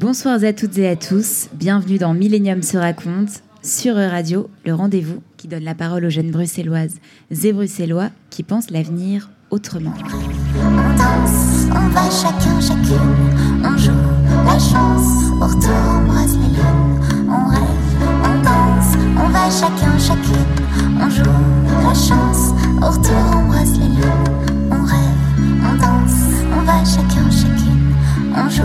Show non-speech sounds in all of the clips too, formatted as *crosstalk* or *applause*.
Bonsoir à toutes et à tous, bienvenue dans Millennium se raconte. Sur Radio, le rendez-vous qui donne la parole aux jeunes bruxelloises et bruxellois qui pensent l'avenir autrement. On danse, on va chacun, chacune, on joue la chance, au retour on les lunes, on rêve, on danse, on va chacun, chacune, on joue la chance, au retour on embrasse les lunes, on rêve, on danse, on va chacun, chacune, on joue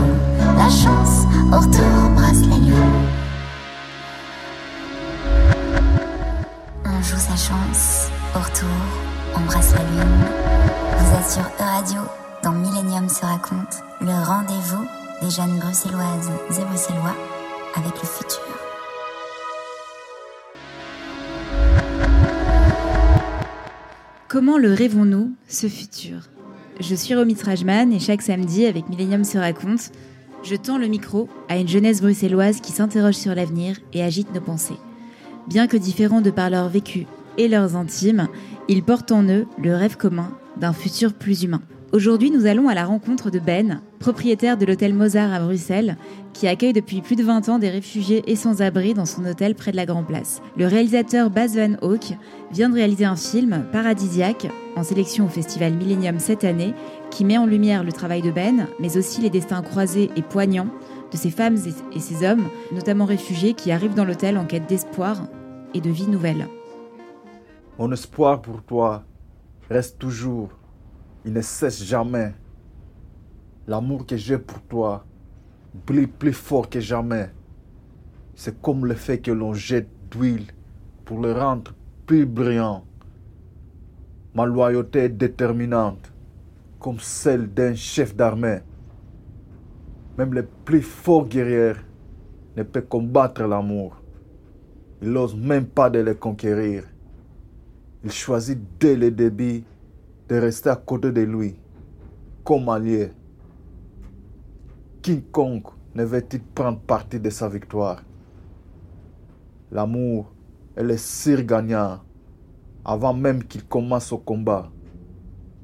la chance, au retour embrasse les lunes. On joue sa chance, au retour, embrasse la lune. Vous êtes sur E-Radio, dans Millennium se raconte, le rendez-vous des jeunes bruxelloises et bruxellois avec le futur. Comment le rêvons-nous, ce futur? Je suis Romy Trajman et chaque samedi, avec Millennium se raconte, je tends le micro à une jeunesse bruxelloise qui s'interroge sur l'avenir et agite nos pensées. Bien que différents de par leur vécu et leurs intimes, ils portent en eux le rêve commun d'un futur plus humain. Aujourd'hui, nous allons à la rencontre de Ben, propriétaire de l'hôtel Mozart à Bruxelles, qui accueille depuis plus de 20 ans des réfugiés et sans-abri dans son hôtel près de la Grand Place. Le réalisateur Baz Van Hawk vient de réaliser un film, Paradisiaque, en sélection au festival Millennium cette année, qui met en lumière le travail de Ben, mais aussi les destins croisés et poignants de ces femmes et ces hommes, notamment réfugiés, qui arrivent dans l'hôtel en quête d'espoir et de vie nouvelle. Mon espoir pour toi reste toujours, il ne cesse jamais. L'amour que j'ai pour toi brille plus fort que jamais. C'est comme le fait que l'on jette d'huile pour le rendre plus brillant. Ma loyauté est déterminante, comme celle d'un chef d'armée. Même les plus forts guerriers ne peuvent combattre l'amour. Il n'ose même pas de le conquérir. Il choisit dès le début de rester à côté de lui, comme allié. Quiconque ne veut-il prendre partie de sa victoire? L'amour est le sire gagnant avant même qu'il commence au combat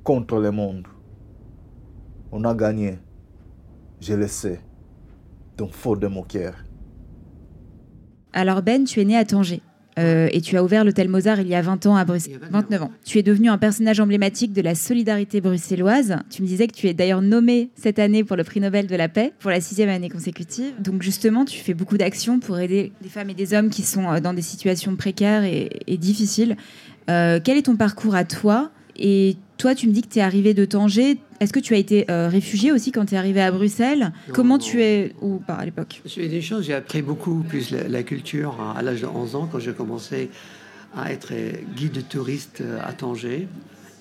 contre le monde. On a gagné, je le sais, donc faux de mon cœur. Alors Ben, tu es né à Tanger. Euh, et tu as ouvert l'hôtel Mozart il y a 20 ans à Bruxelles. 29 ans. Tu es devenu un personnage emblématique de la solidarité bruxelloise. Tu me disais que tu es d'ailleurs nommé cette année pour le prix Nobel de la paix pour la sixième année consécutive. Donc justement, tu fais beaucoup d'actions pour aider des femmes et des hommes qui sont euh, dans des situations précaires et, difficiles. Euh, quel est ton parcours à toi Et toi, tu me dis que tu es arrivé de Tanger. Est-ce que tu as été réfugié aussi quand tu es arrivé à Bruxelles? Comment tu es, ou pas à l'époque? J'ai des choses, j'ai appris beaucoup plus la, culture à l'âge de 11 ans quand j'ai commencé à être guide de touriste à Tanger.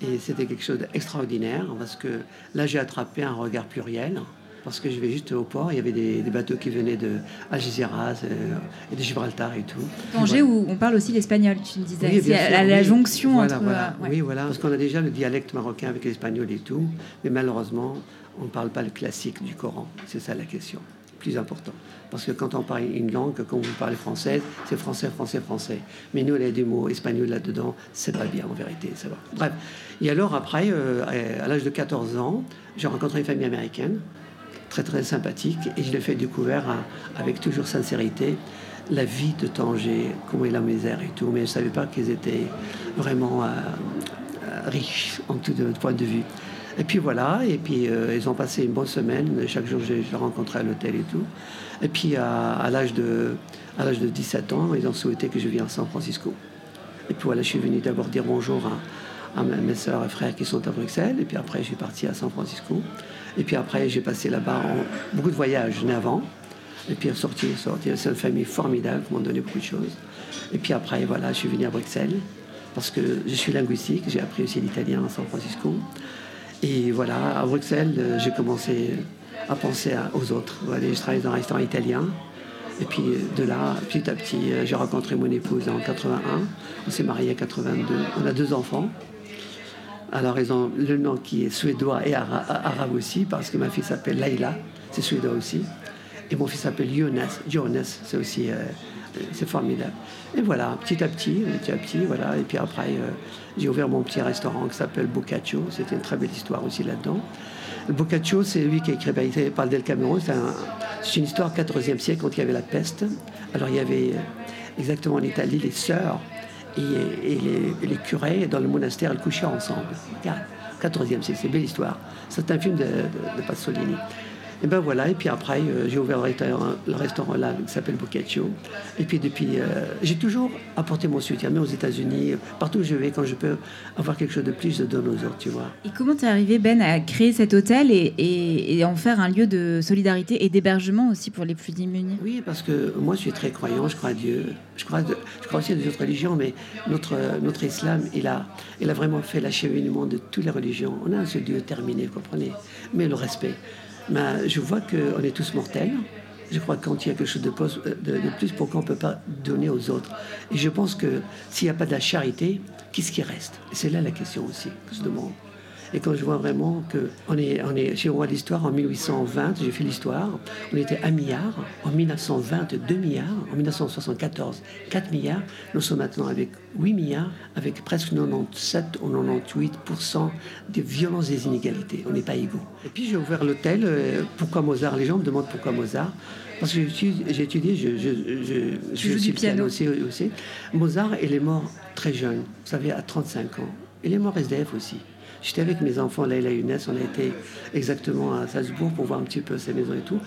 Et c'était quelque chose d'extraordinaire parce que là, j'ai attrapé un regard pluriel parce que je vais juste au port, il y avait des, bateaux qui venaient de Algeciras euh, et de Gibraltar et tout. Tanger où on parle aussi l'espagnol, tu me disais. c'est à, la jonction entre. Euh, oui, voilà, parce qu'on a déjà le dialecte marocain avec l'espagnol et tout, mais malheureusement, on ne parle pas le classique du Coran. C'est ça la question, plus important. Parce que quand on parle une langue, quand vous parlez français, c'est français, français, français. Mais nous, il y a des mots espagnols là-dedans, c'est pas bien en vérité, ça va. Bref. Et alors, après, euh, à l'âge de 14 ans, j'ai rencontré une famille américaine très très sympathique et je l'ai fait découvrir hein, avec toujours sincérité la vie de Tanger, comment est la misère et tout, mais je ne savais pas qu'ils étaient vraiment euh, euh, riches en tout point de vue. Et puis voilà, et puis euh, ils ont passé une bonne semaine, chaque jour je, les rencontrais à l'hôtel et tout. Et puis à, l'âge de, à l'âge de 17 ans, ils ont souhaité que je vienne à San Francisco. Et puis voilà, je suis venu d'abord dire bonjour à, à mes soeurs et frères qui sont à Bruxelles, et puis après je suis parti à San Francisco. Et puis après, j'ai passé là-bas beaucoup de voyages, né avant. Et puis sorti, sorti. C'est une famille formidable qui m'ont donné beaucoup de choses. Et puis après, voilà, je suis venu à Bruxelles parce que je suis linguistique. J'ai appris aussi l'italien à San Francisco. Et voilà, à Bruxelles, euh, j'ai commencé à penser aux autres. Voilà, je travaillais dans un restaurant italien. Et puis de là, petit à petit, euh, j'ai rencontré mon épouse en 81. On s'est mariés en 82. On a deux enfants. Alors ils ont le nom qui est suédois et arabe aussi, parce que ma fille s'appelle Laila, c'est suédois aussi. Et mon fils s'appelle Jonas, Jonas, c'est aussi, euh, formidable. Et voilà, petit à petit, petit à petit, voilà. Et puis après, euh, j'ai ouvert mon petit restaurant qui s'appelle Boccaccio. C'était une très belle histoire aussi là-dedans. Boccaccio, c'est lui qui a écrit, il parle d'El Cameron, c'est C'est une histoire 14e siècle quand il y avait la peste. Alors il y avait euh, exactement en Italie les sœurs et, les, curés dans le monastère, ils couchaient ensemble. 14e siècle, c'est belle histoire. C'est un film de, de, de Pasolini. Et ben voilà, et puis après, euh, j'ai ouvert le restaurant, là qui s'appelle Boccaccio. Et puis depuis, euh, j'ai toujours apporté mon soutien, même aux États-Unis, partout où je vais, quand je peux avoir quelque chose de plus, je donne aux autres, tu vois. Et comment t'es arrivé, Ben, à créer cet hôtel et, et, en faire un lieu de solidarité et d'hébergement aussi pour les plus démunis? Oui, parce que moi, je suis très croyant, je crois à Dieu, je crois, je crois aussi à des autres religions, mais notre, notre islam, il a, il a vraiment fait l'acheminement de toutes les religions. On a un seul Dieu terminé, vous comprenez? Mais le respect. Ben, je vois qu'on est tous mortels. Je crois que quand il y a quelque chose de, de plus, pourquoi on ne peut pas donner aux autres? Et je pense que s'il n'y a pas de la charité, qu'est-ce qui reste? C'est là la question aussi que je demande. Et quand je vois vraiment que on est, on est chez Roi d'Histoire en 1820, j'ai fait l'histoire, on était 1 milliard, en 1920 2 milliards, en 1974 4 milliards, nous sommes maintenant avec 8 milliards, avec presque 97 ou 98% de violences et des inégalités. On n'est pas égaux. Et puis j'ai ouvert l'hôtel, euh, pourquoi Mozart? Les gens me demandent pourquoi Mozart. Parce que j'ai étudié, je, je, je, du piano, aussi, aussi. Mozart, il est mort très jeune, vous savez, à 35 ans. Il est mort SDF aussi. J'étais avec mes enfants, là, et Younes, on a été exactement à Salzbourg pour voir un petit peu ses maisons et tout.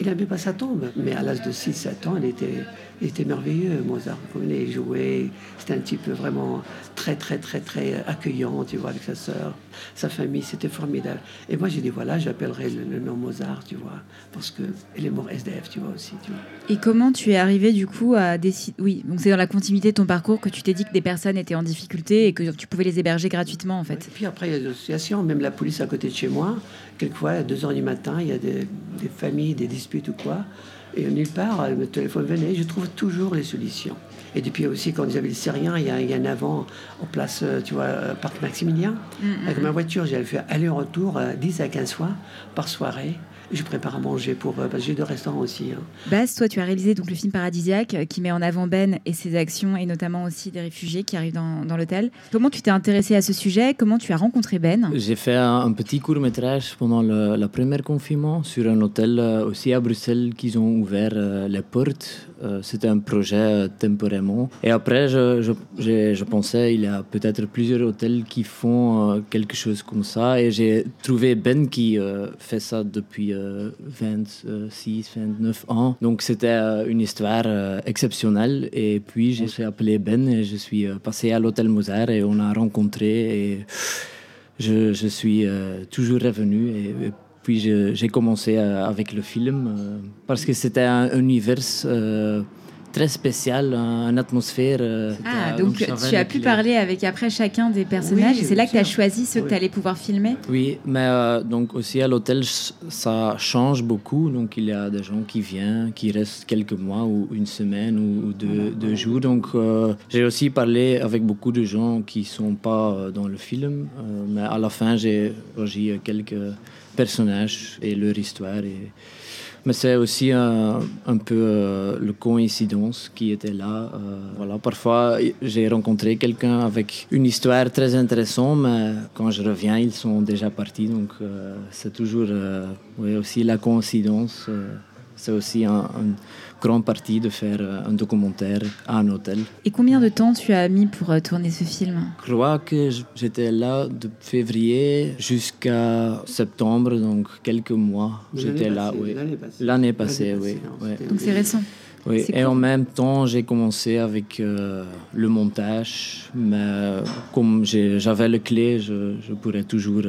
Il n'avait pas sa tombe, mais à l'âge de 6-7 ans, il était, il était merveilleux, Mozart. Il jouait, c'était un type vraiment très, très, très, très accueillant, tu vois, avec sa sœur, sa famille, c'était formidable. Et moi, j'ai dit, voilà, j'appellerai le, nom Mozart, tu vois, parce qu'il est mort SDF, tu vois, aussi, tu vois. Et comment tu es arrivé, du coup, à décider... Oui, donc c'est dans la continuité de ton parcours que tu t'es dit que des personnes étaient en difficulté et que tu pouvais les héberger gratuitement, en fait. Et puis après, il y a des associations, même la police à côté de chez moi, quelquefois, à 2 heures du matin, il y a des, des familles, des disputes ou quoi, et nulle part, le téléphone venait, je trouve toujours les solutions. Et depuis aussi, quand ils avaient le Syriens, il y a, il y a un avant en place, euh, tu vois, euh, Parc Maximilien. Mm-hmm. Avec ma voiture, j'avais fait aller-retour 10 euh, à 15 fois par soirée je prépare à manger pour. Euh, parce que j'ai deux restaurants aussi. Hein. Baz, toi, tu as réalisé donc le film Paradisiaque euh, qui met en avant Ben et ses actions et notamment aussi des réfugiés qui arrivent dans, dans l'hôtel. Comment tu t'es intéressé à ce sujet? Comment tu as rencontré Ben? J'ai fait un, petit court métrage pendant le, le, premier confinement sur un hôtel euh, aussi à Bruxelles qu'ils ont ouvert les portes. C'était un projet temporairement. Et après, je, je, je pensais il y a peut-être plusieurs hôtels qui font quelque chose comme ça. Et j'ai trouvé Ben qui fait ça depuis 26, 29 ans. Donc c'était euh, une histoire euh, exceptionnelle. Et puis je suis appelé Ben et je suis euh, passé à l'hôtel Mozart et on a rencontré et je suis toujours revenu. Et, puis j'ai commencé avec le film parce que c'était un univers très spécial, une atmosphère. Euh, ah, donc, tu as pu parler avec après chacun des personnages et c'est là que tu as choisi ceux que tu allais pouvoir filmer? Oui, mais euh, donc aussi à l'hôtel, ça change beaucoup. Donc il y a des gens qui viennent, qui restent quelques mois ou une semaine ou, deux, jours. Donc euh, j'ai aussi parlé avec beaucoup de gens qui ne sont pas dans le film, mais à la fin, j'ai réagi quelques personnages et leur histoire. Mais c'est aussi un, un peu euh, le coïncidence qui était là. Euh, voilà, parfois, j'ai rencontré quelqu'un avec une histoire très intéressante, mais quand je reviens, ils sont déjà partis. Donc, euh, c'est toujours oui, aussi la coïncidence. C'est aussi un grande partie de faire euh, un documentaire à un hôtel. Et combien de temps tu as mis pour euh, tourner ce film? Je crois que j'étais là de février jusqu'à septembre, donc quelques mois. J'étais là, oui. L'année passée, oui. Donc c'est récent. Oui, et en même temps, j'ai commencé avec euh, le montage, mais comme j'avais le clé, je, je, pourrais toujours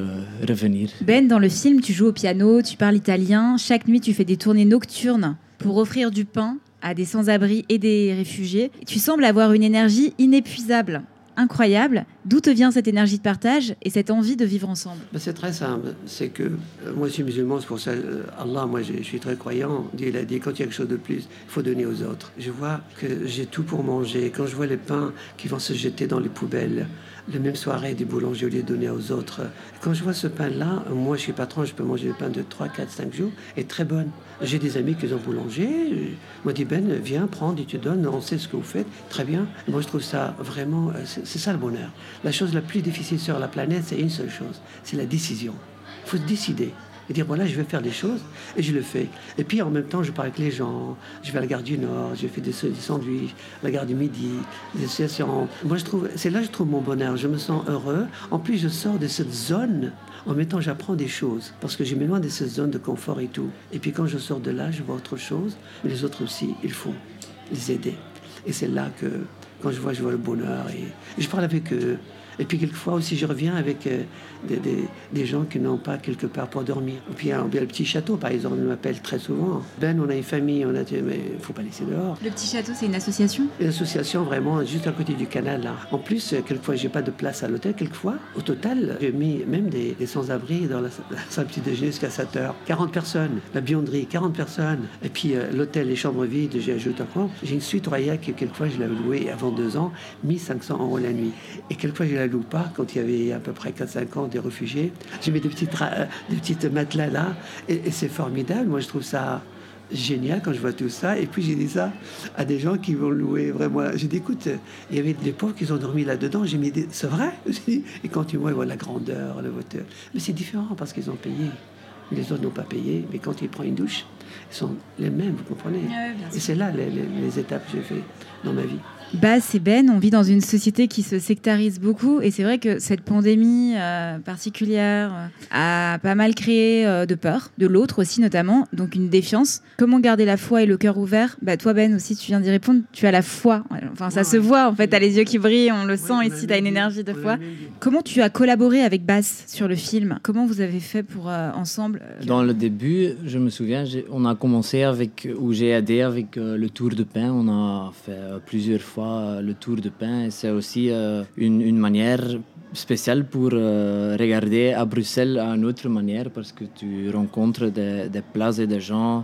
revenir. Ben, dans le film, tu joues au piano, tu parles italien, chaque nuit tu fais des tournées nocturnes pour offrir du pain à des sans-abri et des réfugiés. Tu sembles avoir une énergie inépuisable incroyable. D'où te vient cette énergie de partage et cette envie de vivre ensemble ben, C'est très simple. C'est que euh, moi, je suis musulman, c'est pour ça, euh, Allah, moi, je, suis très croyant. Dieu, il a dit, quand il y a quelque chose de plus, il faut donner aux autres. Je vois que j'ai tout pour manger. Quand je vois les pains qui vont se jeter dans les poubelles, la même soirée des boulangers au lieu de donner aux autres. Quand je vois ce pain-là, moi je suis patron, je peux manger le pain de 3, 4, 5 jours, et très bonne. J'ai des amis qui ont boulanger. Moi, dit Ben, viens, prends, et tu donnes, on sait ce que vous faites. Très bien. Moi, je trouve ça vraiment, euh, c'est ça le bonheur. La chose la plus difficile sur la planète, c'est une seule chose, c'est la décision. Il faut décider. et dire voilà, je vais faire des choses et je le fais. Et puis en même temps, je parle avec les gens. Je vais à la gare du Nord, je fais des, sandwichs, la gare du Midi, des associations. Moi, je trouve, c'est là que je trouve mon bonheur. Je me sens heureux. En plus, je sors de cette zone. En même temps, j'apprends des choses parce que je loin de cette zone de confort et tout. Et puis quand je sors de là, je vois autre chose. Mais les autres aussi, il faut les aider. Et c'est là que, quand je vois, je vois le bonheur. Et, je parle avec eux. Et puis quelquefois aussi, je reviens avec euh, des, des, des, gens qui n'ont pas quelque part pour dormir. Et puis a, le petit château, par exemple, on m'appelle très souvent. Ben, on a une famille, on a mais il ne faut pas laisser dehors. Le petit château, c'est une association? Une association vraiment juste à côté du canal. Là. En plus, euh, quelquefois, j'ai pas de place à l'hôtel. Quelquefois, au total, j'ai mis même des, des sans-abri dans la, la salle petit déjeuner jusqu'à 7 heures. 40 personnes. La bionderie, 40 personnes. Et puis euh, l'hôtel, les chambres vides, j'ai ajouté encore. J'ai une suite royale que quelquefois, je l'avais louée avant deux ans, 1500 euros la nuit. Et quelquefois, je la loue pas quand il y avait à peu près 4-5 ans des réfugiés. J'ai mis des petites, des petites matelas là, et, c'est formidable. Moi, je trouve ça génial quand je vois tout ça. Et puis j'ai dit ça à des gens qui vont louer vraiment. J'ai dit, écoute, il y avait des pauvres qui ont dormi là-dedans. J'ai mis, des... c'est vrai? *laughs* Et quand tu vois, la grandeur, le voteur. Mais c'est différent parce qu'ils ont payé. Les autres n'ont pas payé, mais quand ils prennent une douche, sont les mêmes, vous comprenez ouais, Et c'est là les, les, les étapes que j'ai fait dans ma vie. Baz et Ben, on vit dans une société qui se sectarise beaucoup et c'est vrai que cette pandémie euh, particulière euh, a pas mal créé euh, de peur, de l'autre aussi notamment, donc une défiance. Comment garder la foi et le cœur ouvert? Bah, Toi Ben aussi, tu viens d'y répondre, tu as la foi. Enfin, ça ouais, se voit en fait, tu as les yeux qui brillent, on le ouais, sent on ici, tu as une énergie de foi. Comment tu as collaboré avec Baz sur le film? Comment vous avez fait pour ensemble? Dans le début, je me souviens, on a commencé avec, où j'ai aidé avec le Tour de Pain, on a fait plusieurs fois le tour de pain. C'est aussi euh, une, une, manière spéciale pour euh, regarder à Bruxelles à une autre manière parce que tu rencontres des, des places et des gens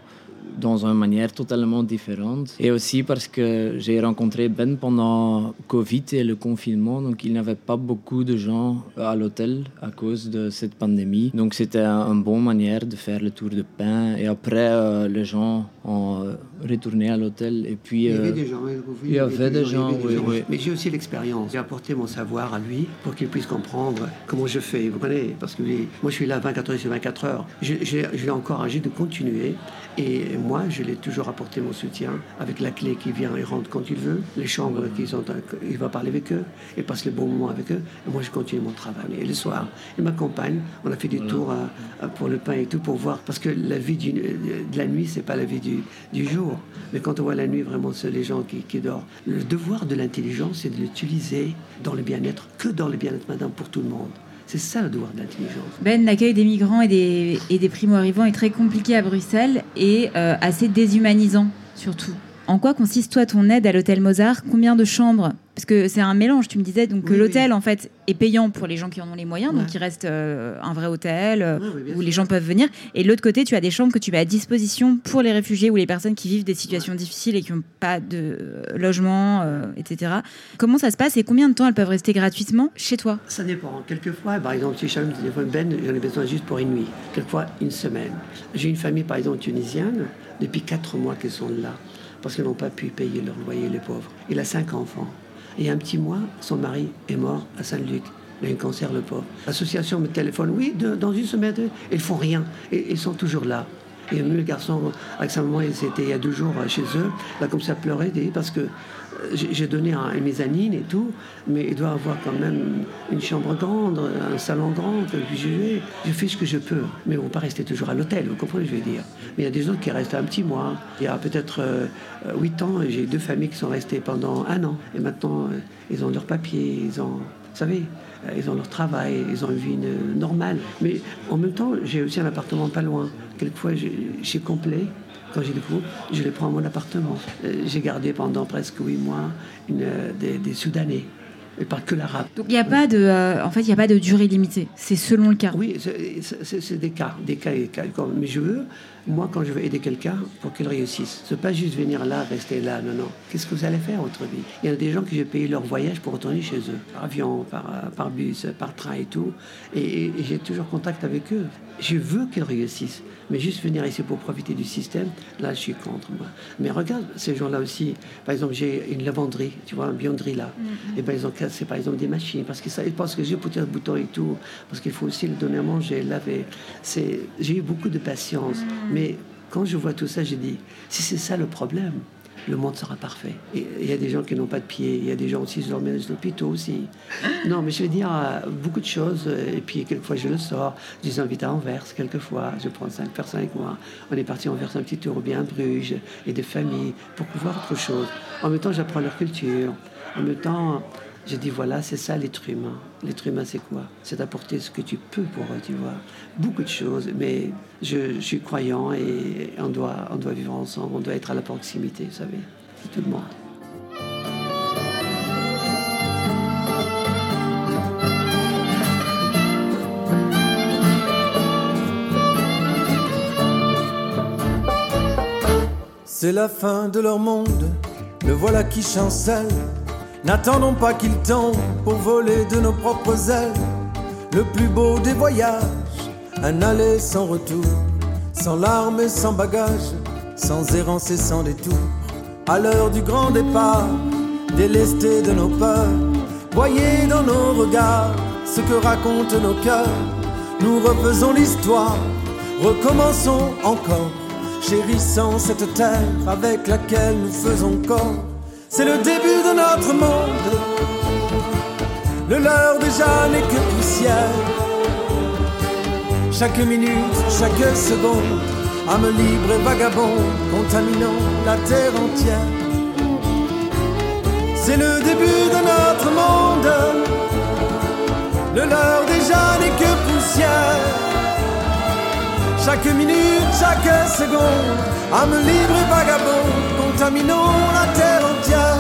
dans une manière totalement différente. Et aussi parce que j'ai rencontré Ben pendant Covid et le confinement, donc il n'y avait pas beaucoup de gens à l'hôtel à cause de cette pandémie. Donc c'était une bonne manière de faire le tour de pain. Et après, euh, les gens ont retourné à l'hôtel. Et puis, il y avait des gens, oui, il y avait des gens, oui, oui. Mais j'ai aussi l'expérience. J'ai apporté mon savoir à lui pour qu'il puisse comprendre comment je fais. Vous connaissez Parce que moi, je suis là 24 heures sur 24 heures. Je, je, je l'ai encouragé de continuer. Et moi, je l'ai toujours apporté mon soutien avec la clé qui vient et rentre quand il veut, les chambres qui sont, il va parler avec eux, il passe les bons moments avec eux. Et moi, je continue mon travail. Et le soir, il m'accompagne. On a fait des tours à, à, pour le pain et tout pour voir, parce que la vie du, de la nuit, c'est pas la vie du, du, jour. Mais quand on voit la nuit, vraiment, c'est les gens qui, qui dorment. Le devoir de l'intelligence, c'est de l'utiliser dans le bien-être, que dans le bien-être, madame, pour tout le monde. C'est ça le devoir d'intelligence. Ben, l'accueil des migrants et des, et des primo-arrivants est très compliqué à Bruxelles et euh, assez déshumanisant surtout. En quoi consiste toi ton aide à l'hôtel Mozart? Combien de chambres? Parce que c'est un mélange, tu me disais, donc oui, l'hôtel oui. en fait est payant pour les gens qui en ont les moyens, ouais. donc il reste euh, un vrai hôtel euh, où les gens peuvent venir. Et de l'autre côté, tu as des chambres que tu mets à disposition pour les réfugiés ou les personnes qui vivent des situations difficiles et qui n'ont pas de logement, euh, etc. Comment ça se passe et combien de temps elles peuvent rester gratuitement chez toi? Ça dépend. Quelquefois, par exemple, si je me téléphone Ben, j'en ai besoin juste pour une nuit. Quelquefois, une semaine. J'ai une famille, par exemple, tunisienne, depuis quatre mois qu'elles sont là parce qu'ils n'ont pas pu payer leur loyer, les pauvres. Il a cinq enfants. Et il y a un petit mois, son mari est mort à Saint-Luc. Il a un cancer, le pauvre. L'association me téléphone, oui, dans une semaine, ils font rien. Et ils sont toujours là. Et le garçon, avec sa maman, c'était il y a deux jours chez eux. Là, comme ça, pleurait, parce que j'ai donné à une mezzanine et tout, mais il doit avoir quand même une chambre grande, un salon grand, puis je vais, je fais ce que je peux. Mais on ne va pas rester toujours à l'hôtel, vous comprenez ce que je veux dire. Mais il y a des autres qui restent un petit mois. Il y a peut-être huit euh, ans, j'ai deux familles qui sont restées pendant un an. Et maintenant, euh, ils ont leurs papiers, ils ont, vous savez, euh, ils ont leur travail, ils ont une vie normale. Mais en même temps, j'ai aussi un appartement pas loin. Quelquefois, j'ai complet quand j'ai des groupes, je les prends à mon appartement. Euh, j'ai gardé pendant presque huit mois une, euh, des, des, Soudanais. Et pas que l'arabe. Donc il n'y a pas de, euh, en fait, il n'y a pas de durée limitée. C'est selon le cas. Oui, c'est des cas, des cas et cas. Mais je veux Moi, quand je veux aider quelqu'un pour qu'il réussisse, c'est pas juste venir là, rester là, non, non. Qu'est-ce que vous allez faire votre vie? Il y a des gens qui j'ai payé leur voyage pour retourner chez eux, par avion, par, euh, par bus, par train et tout, et, et j'ai toujours contact avec eux. Je veux qu'ils réussissent. Mais juste venir ici pour profiter du système, là, je suis contre, moi. Mais regarde, ces gens-là aussi, par exemple, j'ai une lavanderie, tu vois, une bionderie là. Et ben, ils ont cassé, par exemple, des machines, parce qu'ils ils pensent que j'ai poussé un bouton et tout, parce qu'il faut aussi le donner à manger, laver. C'est, j'ai eu beaucoup de patience. Mais quand je vois tout ça, j'ai dit, si c'est ça le problème, le monde sera parfait. Il y a des gens qui n'ont pas de pied, il y a des gens aussi, je leur mets dans hôpitaux aussi. Non, mais je veux dire, euh, beaucoup de choses, et puis quelquefois je le sors, je les invite à Anvers, quelquefois, je prends cinq personnes avec moi, on est parti Anvers un petit tour, bien à Bruges, et des familles, pour pouvoir autre chose. En même temps, j'apprends leur culture, en même temps, je dis voilà, c'est ça l'être humain. L'être humain, c'est quoi? C'est d'apporter ce que tu peux pour eux, tu vois. Beaucoup de choses, mais je, je suis croyant et on doit, on doit vivre ensemble, on doit être à la proximité, vous savez, de tout le monde. C'est la fin de leur monde, le voilà qui chancelle. N'attendons pas qu'il tombe pour voler de nos propres ailes. Le plus beau des voyages, un aller sans retour, sans larmes et sans bagages, sans errance et sans détour. À l'heure du grand départ, délestés de nos peurs, voyez dans nos regards ce que racontent nos cœurs. Nous refaisons l'histoire, recommençons encore, chérissant cette terre avec laquelle nous faisons corps. C'est le début de notre monde. Le leur déjà n'est que poussière. Chaque minute, chaque seconde, âme libre et vagabond, contaminant la terre entière. C'est le début de notre monde. Le leur déjà n'est que poussière. Chaque minute, chaque seconde, âme libre et vagabond, contaminons la terre entière.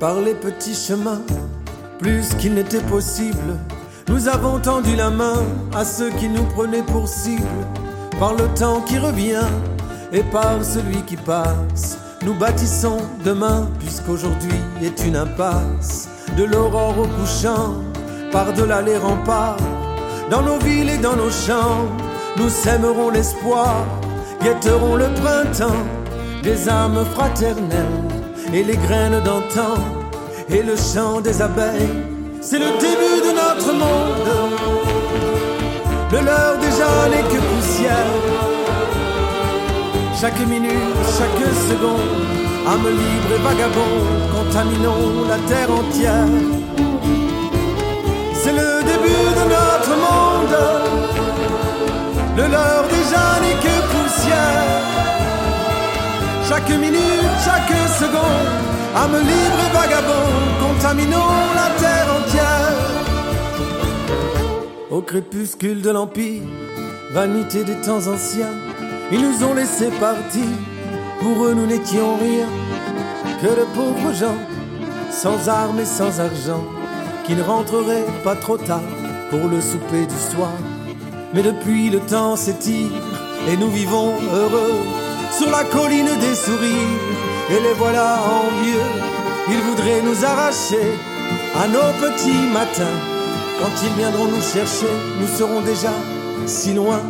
Par les petits chemins, plus qu'il n'était possible, nous avons tendu la main à ceux qui nous prenaient pour cible. Par le temps qui revient et par celui qui passe, nous bâtissons demain, puisqu'aujourd'hui est une impasse. De l'aurore au couchant, par-delà les remparts, dans nos villes et dans nos champs, nous sèmerons l'espoir, guetterons le printemps, des âmes fraternelles et les graines d'antan et le chant des abeilles. C'est le début de notre monde. Le leur déjà n'est que poussière. Chaque minute, chaque seconde, âme libre et vagabond, contaminons la terre entière. C'est le début de notre monde. Le leur déjà n'est que Chaque minute, chaque seconde, âme libre et vagabond, contaminons la terre entière. Au crépuscule de l'Empire, vanité des temps anciens, ils nous ont laissé partir. Pour eux, nous n'étions rien que de pauvres gens, sans armes et sans argent, qui ne rentreraient pas trop tard pour le souper du soir. Mais depuis, le temps s'étire et nous vivons heureux sur la colline des sourires. Et les voilà envieux, ils voudraient nous arracher à nos petits matins. Quand ils viendront nous chercher, nous serons déjà si loin.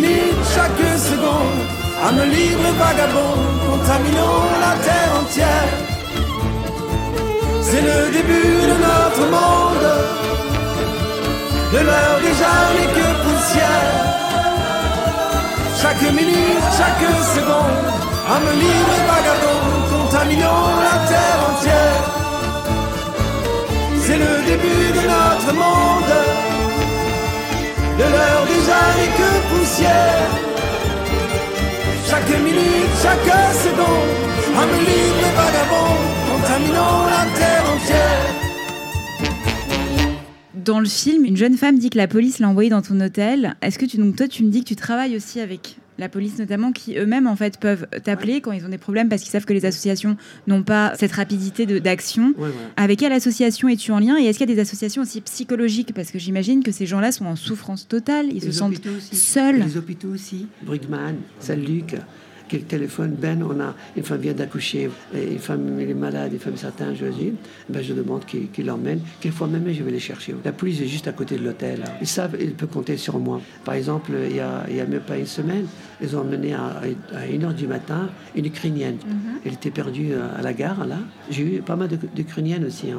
Minute, chaque seconde, âme libre vagabond, contaminons la terre entière. C'est le début de notre monde. De l'heure déjà n'est que poussière. Chaque minute, chaque seconde, âme libre vagabond, contaminons la terre entière. C'est le début de notre monde. De l'heure déjà n'est que poussière. Chaque minute, chaque seconde, âme libre et vagabond, contaminons la terre entière. Dans le film, une jeune femme dit que la police l'a envoyée dans ton hôtel. Est-ce que tu, donc toi, tu me dis que tu travailles aussi avec la police notamment, qui eux-mêmes en fait peuvent t'appeler quand ils ont des problèmes parce qu'ils savent que les associations n'ont pas cette rapidité d'action. Ouais, ouais. Avec quelle association es-tu en lien et est-ce qu'il y a des associations aussi psychologiques? Parce que j'imagine que ces gens-là sont en souffrance totale, ils se sentent aussi. seuls. Les hôpitaux aussi. Brugman, Saint-Luc, quel téléphone, Ben, on a une femme vient d'accoucher, une femme elle est malade, une femme certaine, je dis, ben, je demande qu'il qu'il l'emmène. Quelquefois même, je vais les chercher. La police est juste à côté de l'hôtel. Ils savent, ils peuvent compter sur moi. Par exemple, il y a, il y a même pas une semaine, ils ont emmené à, à 1h du matin une Ukrainienne. Elle était perdue à la gare, là. J'ai eu pas mal de- d'Ukrainiennes aussi, hein,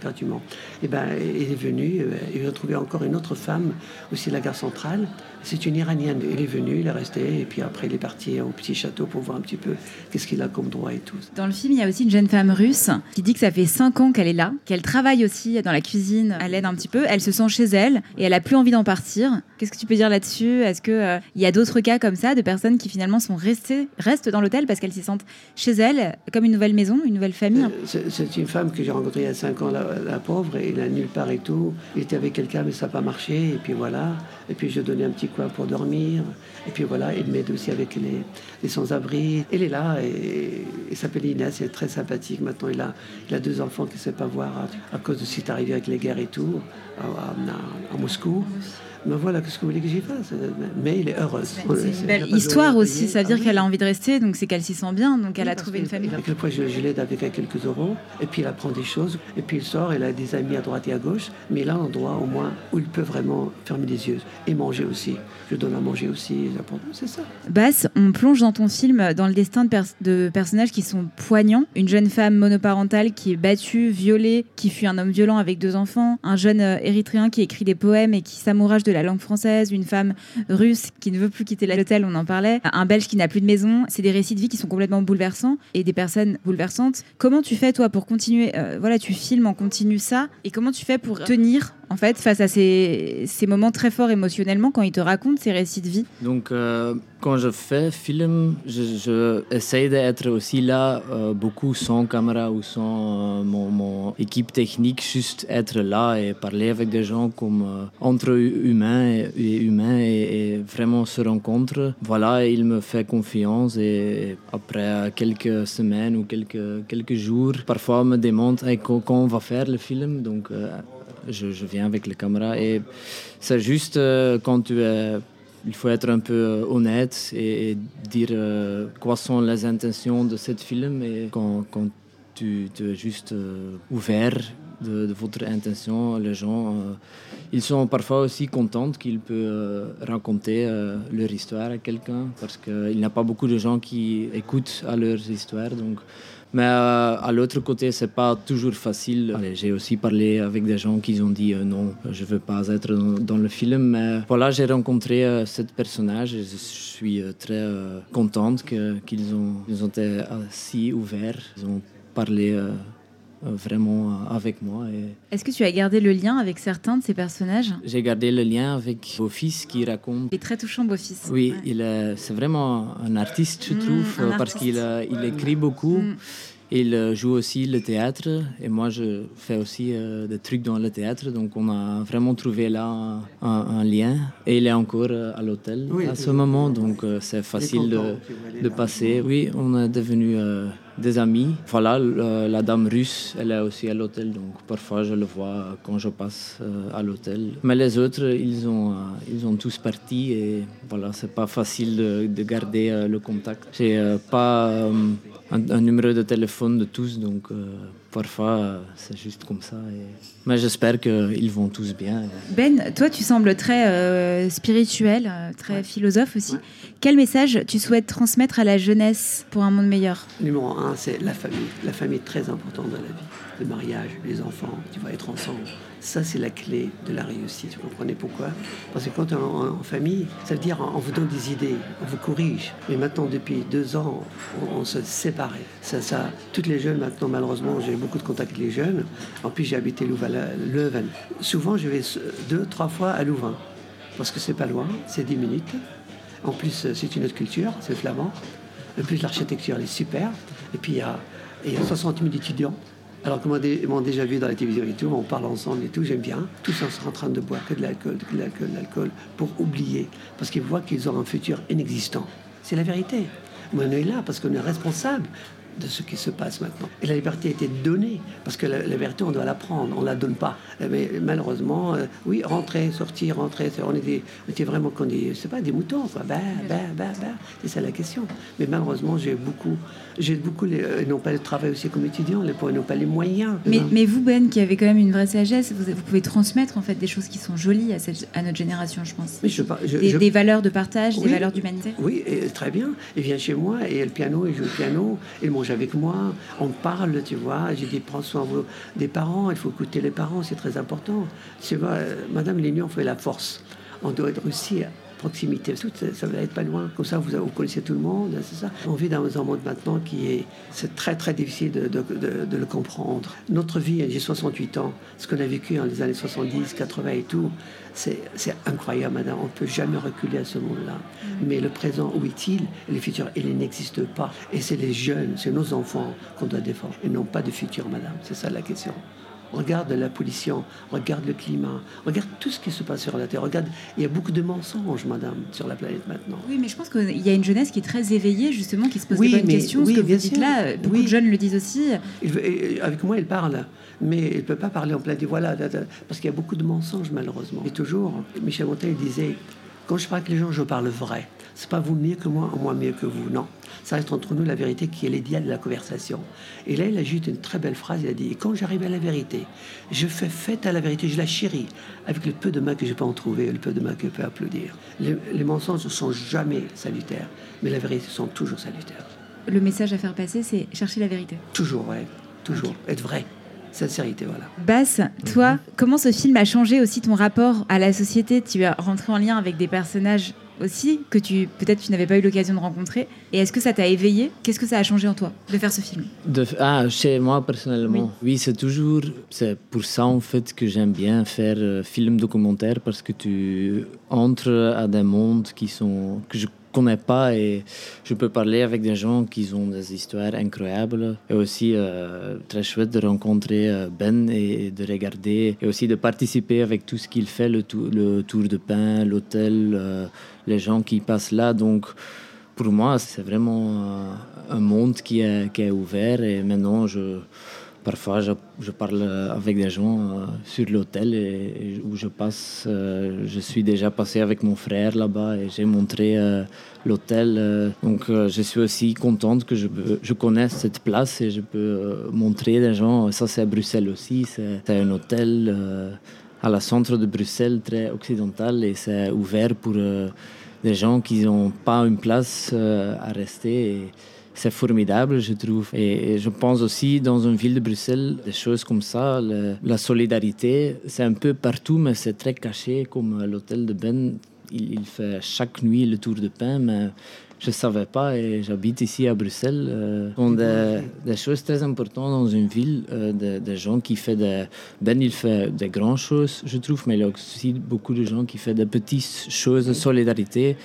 gratuitement. Et ben, il est venu, euh, ils ont trouvé encore une autre femme, aussi à la gare centrale. C'est une Iranienne. Il est venu, il est resté, et puis après, il est parti au petit château pour voir un petit peu qu'est-ce qu'il a comme droit et tout. Dans le film, il y a aussi une jeune femme russe qui dit que ça fait 5 ans qu'elle est là, qu'elle travaille aussi dans la cuisine, elle aide un petit peu, elle se sent chez elle et elle a plus envie d'en partir. Qu'est-ce que tu peux dire là-dessus? Est-ce que euh, y a d'autres cas comme ça? De personnes qui finalement sont restées restent dans l'hôtel parce qu'elles s'y sentent chez elles comme une nouvelle maison, une nouvelle famille Euh, C'est une femme que j'ai rencontrée il y a 5 ans, la, pauvre, et a nulle part et tout. Il était avec quelqu'un, mais ça n'a pas marché, et puis voilà. Et puis je donnais un petit coin pour dormir. Et puis voilà, il m'aide aussi avec les, les sans-abri. Elle est là, et s'appelle Inès, elle est très sympathique. Maintenant, il a, il a deux enfants qu'il ne sait pas voir à, cause de ce qui est arrivé avec les guerres et tout, à Moscou. Mais voilà, qu'est-ce que vous voulez que j'y fasse? Mais il est. C'est une belle histoire aussi, ça veut dire qu'elle a envie de rester, donc c'est qu'elle s'y sent bien, donc elle a trouvé une famille. À quel point je, je l'aide avec quelques euros, et puis il apprend des choses, et puis il sort, il a des amis à droite et à gauche, mais a un endroit au moins où il peut vraiment fermer les yeux et manger aussi. Je donne à manger aussi, c'est ça. Basse, on plonge dans ton film dans le destin de, pers- de personnages qui sont poignants. Une jeune femme monoparentale qui est battue, violée, qui fuit un homme violent avec deux enfants. Un jeune euh, érythréen qui écrit des poèmes et qui s'amourage de la langue française. Une femme russe qui ne veut plus quitter l'hôtel, on en parlait. Un belge qui n'a plus de maison. C'est des récits de vie qui sont complètement bouleversants et des personnes bouleversantes. Comment tu fais, toi, pour continuer euh, Voilà, tu filmes en continu ça. Et comment tu fais pour tenir, en fait, face à ces, moments très forts émotionnellement quand ils te racontent ces récits de vie Donc, euh, quand je fais film, je, je d'être aussi là, euh, beaucoup sans caméra ou sans euh, mon, équipe technique, juste être là et parler avec des gens comme entre humains et, humains et, vraiment se rencontrer. Voilà, il me fait confiance et après quelques semaines ou quelques, quelques jours, parfois me demande Hey, quand, on va faire le film? Donc, je, viens avec la caméra et c'est juste euh, quand tu es il faut être un peu euh, honnête et, dire euh, quoi sont les intentions de ce film. Et quand, quand tu, tu es juste euh, ouvert de, votre intention, les gens, euh, ils sont parfois aussi contents qu'ils peuvent euh, raconter euh, leur histoire à quelqu'un parce qu'il n'y a pas beaucoup de gens qui écoutent à leur histoire. Donc, mais à l'autre côté, c'est pas toujours facile. J'ai aussi parlé avec des gens qui ont dit non, je veux pas être dans, le film. Mais voilà, j'ai rencontré euh, ce personnage et je suis très contente qu'ils ont, ils ont été si ouverts. Ils ont parlé vraiment euh, avec moi. Et Est-ce que tu as gardé le lien avec certains de ces personnages? J'ai gardé le lien avec mon fils qui raconte Il est très touchant, beau-fils. oui, Ouais. il est, c'est vraiment un artiste, je Mm, trouve, euh, parce qu'il euh, il écrit beaucoup. Mm. Il euh, joue aussi le théâtre et moi je fais aussi euh, des trucs dans le théâtre. Donc on a vraiment trouvé là un, un- un lien. Et il est encore euh, à l'hôtel Oui, à ce moment, donc euh, c'est facile de, passer. Oui, on est devenus euh, des amis. Voilà, la dame russe, elle est aussi à l'hôtel, donc parfois je le vois quand je passe euh, à l'hôtel. Mais les autres, ils ont, euh, ils ont tous parti et voilà, c'est pas facile de, de garder euh, le contact. J'ai pas un, numéro de téléphone de tous, donc parfois, c'est juste comme ça. Mais j'espère qu'ils vont tous bien. Ben, toi, tu sembles très euh, spirituel, euh, très philosophe aussi. Quel message tu souhaites transmettre à la jeunesse pour un monde meilleur? Numéro un, c'est la famille. La famille est très importante dans la vie. Le mariage, les enfants, tu vas être ensemble. Ça, c'est la clé de la réussite. Vous comprenez pourquoi? Parce que quand on est en, famille, ça veut dire on vous donne des idées, on vous corrige. Mais maintenant, depuis deux ans, on, se sépare. Ça, ça, toutes les jeunes, maintenant, malheureusement, j'ai beaucoup de contacts avec les jeunes. En plus, j'ai habité Leuven. Souvent, je vais deux, trois fois à Louvain. Parce que c'est pas loin, c'est dix minutes. En plus, c'est une autre culture, c'est flamand. En plus, l'architecture, elle est super. Et puis, il y il y a 60 000 étudiants. Alors comme ils m'ont déjà vu dans la télévision et tout, on parle ensemble et tout, j'aime bien. Tous sont en train de boire que de l'alcool, que de l'alcool, de l'alcool, pour oublier. Parce qu'ils voient qu'ils ont un futur inexistant. C'est la vérité. on est là parce qu'on est responsable de ce qui se passe maintenant. Et la liberté a été donnée, parce que la, vérité, on doit la prendre, on ne la donne pas. Mais malheureusement, euh, oui, rentrer, sortir, rentrer, on était, on était vraiment comme des, c'est pas, des moutons, quoi. Bah, bah, bah. C'est ça la question. Mais malheureusement, j'ai beaucoup, j'ai beaucoup, les, euh, ils n'ont pas le travail aussi comme étudiants, les pauvres n'ont pas les moyens. Mais, mais, vous, Ben, qui avez quand même une vraie sagesse, vous, vous, pouvez transmettre en fait des choses qui sont jolies à, cette, à notre génération, je pense. je, des, des, valeurs de partage, des valeurs d'humanité. Oui, et, très bien. Il vient chez moi et le piano, il joue le piano, il mange avec moi, on parle, tu vois. J'ai dit, prends soin des parents, il faut écouter les parents, c'est très important. Tu vois, euh, Madame Lénion fait la force. On doit être aussi proximité. Tout, ça, va être pas loin. Comme ça, vous, vous connaissez tout le monde, c'est ça. On vit dans un monde maintenant qui est... C'est très, très difficile de, de, le comprendre. Notre vie, j'ai 68 ans, ce qu'on a vécu dans les années 70, 80 et tout, c'est incroyable, madame. On ne peut jamais reculer à ce monde-là. Mm. Mais le présent, où est-il? Et le futur, il n'existe pas. Et c'est les jeunes, c'est nos enfants qu'on doit défendre. Ils n'ont pas de futur, madame. C'est ça la question. Regarde la pollution, regarde le climat, regarde tout ce qui se passe sur la Terre. Regarde, il y a beaucoup de mensonges, madame, sur la planète maintenant. Oui, mais je pense qu'il y a une jeunesse qui est très éveillée, justement, qui se pose des bonnes questions. ce que vous dites là, beaucoup de jeunes le disent aussi. avec moi, il parle, mais il ne peut pas parler en plein dit voilà, parce qu'il y a beaucoup de mensonges, malheureusement. Et toujours, Michel Montaigne disait quand je parle avec les gens, je parle vrai. C'est pas vous mieux que moi, moi mieux que vous. Non. Ça reste entre nous la vérité qui est l'idéal de la conversation. Et là, il a juste une très belle phrase. Il a dit Quand j'arrive à la vérité, je fais fête à la vérité, je la chéris, avec le peu de mains que je peux en trouver, le peu de mains que je peux applaudir. Les, les mensonges ne sont jamais salutaires, mais la vérité sont toujours salutaires. Le message à faire passer, c'est chercher la vérité. Toujours, vrai. Toujours. Être vrai sincérité, voilà. Basse, toi, mhm. comment ce film a changé aussi ton rapport à la société? Tu es rentré en lien avec des personnages aussi que tu peut-être tu n'avais pas eu l'occasion de rencontrer. Et est-ce que ça t'a éveillé? Qu'est-ce que ça a changé en toi de faire ce film? De, ah chez moi personnellement. Oui, c'est toujours c'est pour ça en fait que j'aime bien faire euh, film documentaire parce que tu entres à des mondes qui sont que je connais pas et je peux parler avec des gens qui ont des histoires incroyables et aussi euh, très chouette de rencontrer euh, Ben et de regarder et aussi de participer avec tout ce qu'il fait, le, le, tour de pain, l'hôtel, euh, les gens qui passent là. Donc pour moi, c'est vraiment un monde qui est, qui est ouvert et maintenant je Parfois, je, parle avec des gens euh, sur l'hôtel où je passe. Euh, je suis déjà passé avec mon frère là-bas et j'ai montré euh, l'hôtel. donc, je suis aussi contente que je, je connaisse cette place et je peux montrer des gens. Ça, c'est à Bruxelles aussi. C'est un hôtel à la centre de Bruxelles, très occidental et c'est ouvert pour des gens qui n'ont pas une place à rester c'est formidable, je trouve. Et, je pense aussi dans une ville de Bruxelles, des choses comme ça, la solidarité, c'est un peu partout, mais c'est très caché, comme l'hôtel de Ben. Il, fait chaque nuit le tour de pain, mais je ne savais pas et j'habite ici à Bruxelles. Euh, sont des, choses très importantes dans une ville, euh, des, gens qui font des... Ben, il fait des grandes choses, je trouve, mais il y a aussi beaucoup de gens qui font des petites choses de solidarité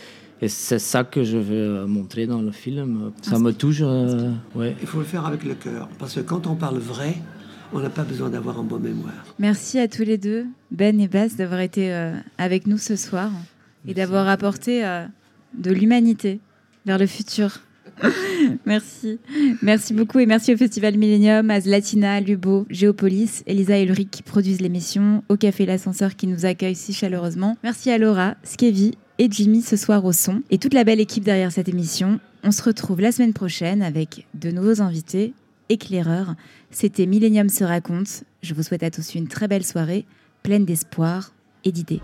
et c'est ça que je veux montrer dans le film. Ça me touche. Euh, ouais. Il faut le faire avec le cœur. Parce que quand on parle vrai, on n'a pas besoin d'avoir un bon mémoire. Merci à tous les deux, Ben et Bas, d'avoir été euh, avec nous ce soir et d'avoir apporté euh, de l'humanité vers le futur. *laughs* merci. Merci beaucoup et merci au Festival Millennium, à Zlatina, Lubo, Géopolis, Elisa et Ulrich qui produisent l'émission, au Café L'Ascenseur qui nous accueille si chaleureusement. Merci à Laura, Skevi et Jimmy ce soir au son et toute la belle équipe derrière cette émission. On se retrouve la semaine prochaine avec de nouveaux invités, éclaireurs. C'était Millennium se raconte. Je vous souhaite à tous une très belle soirée, pleine d'espoir et d'idées.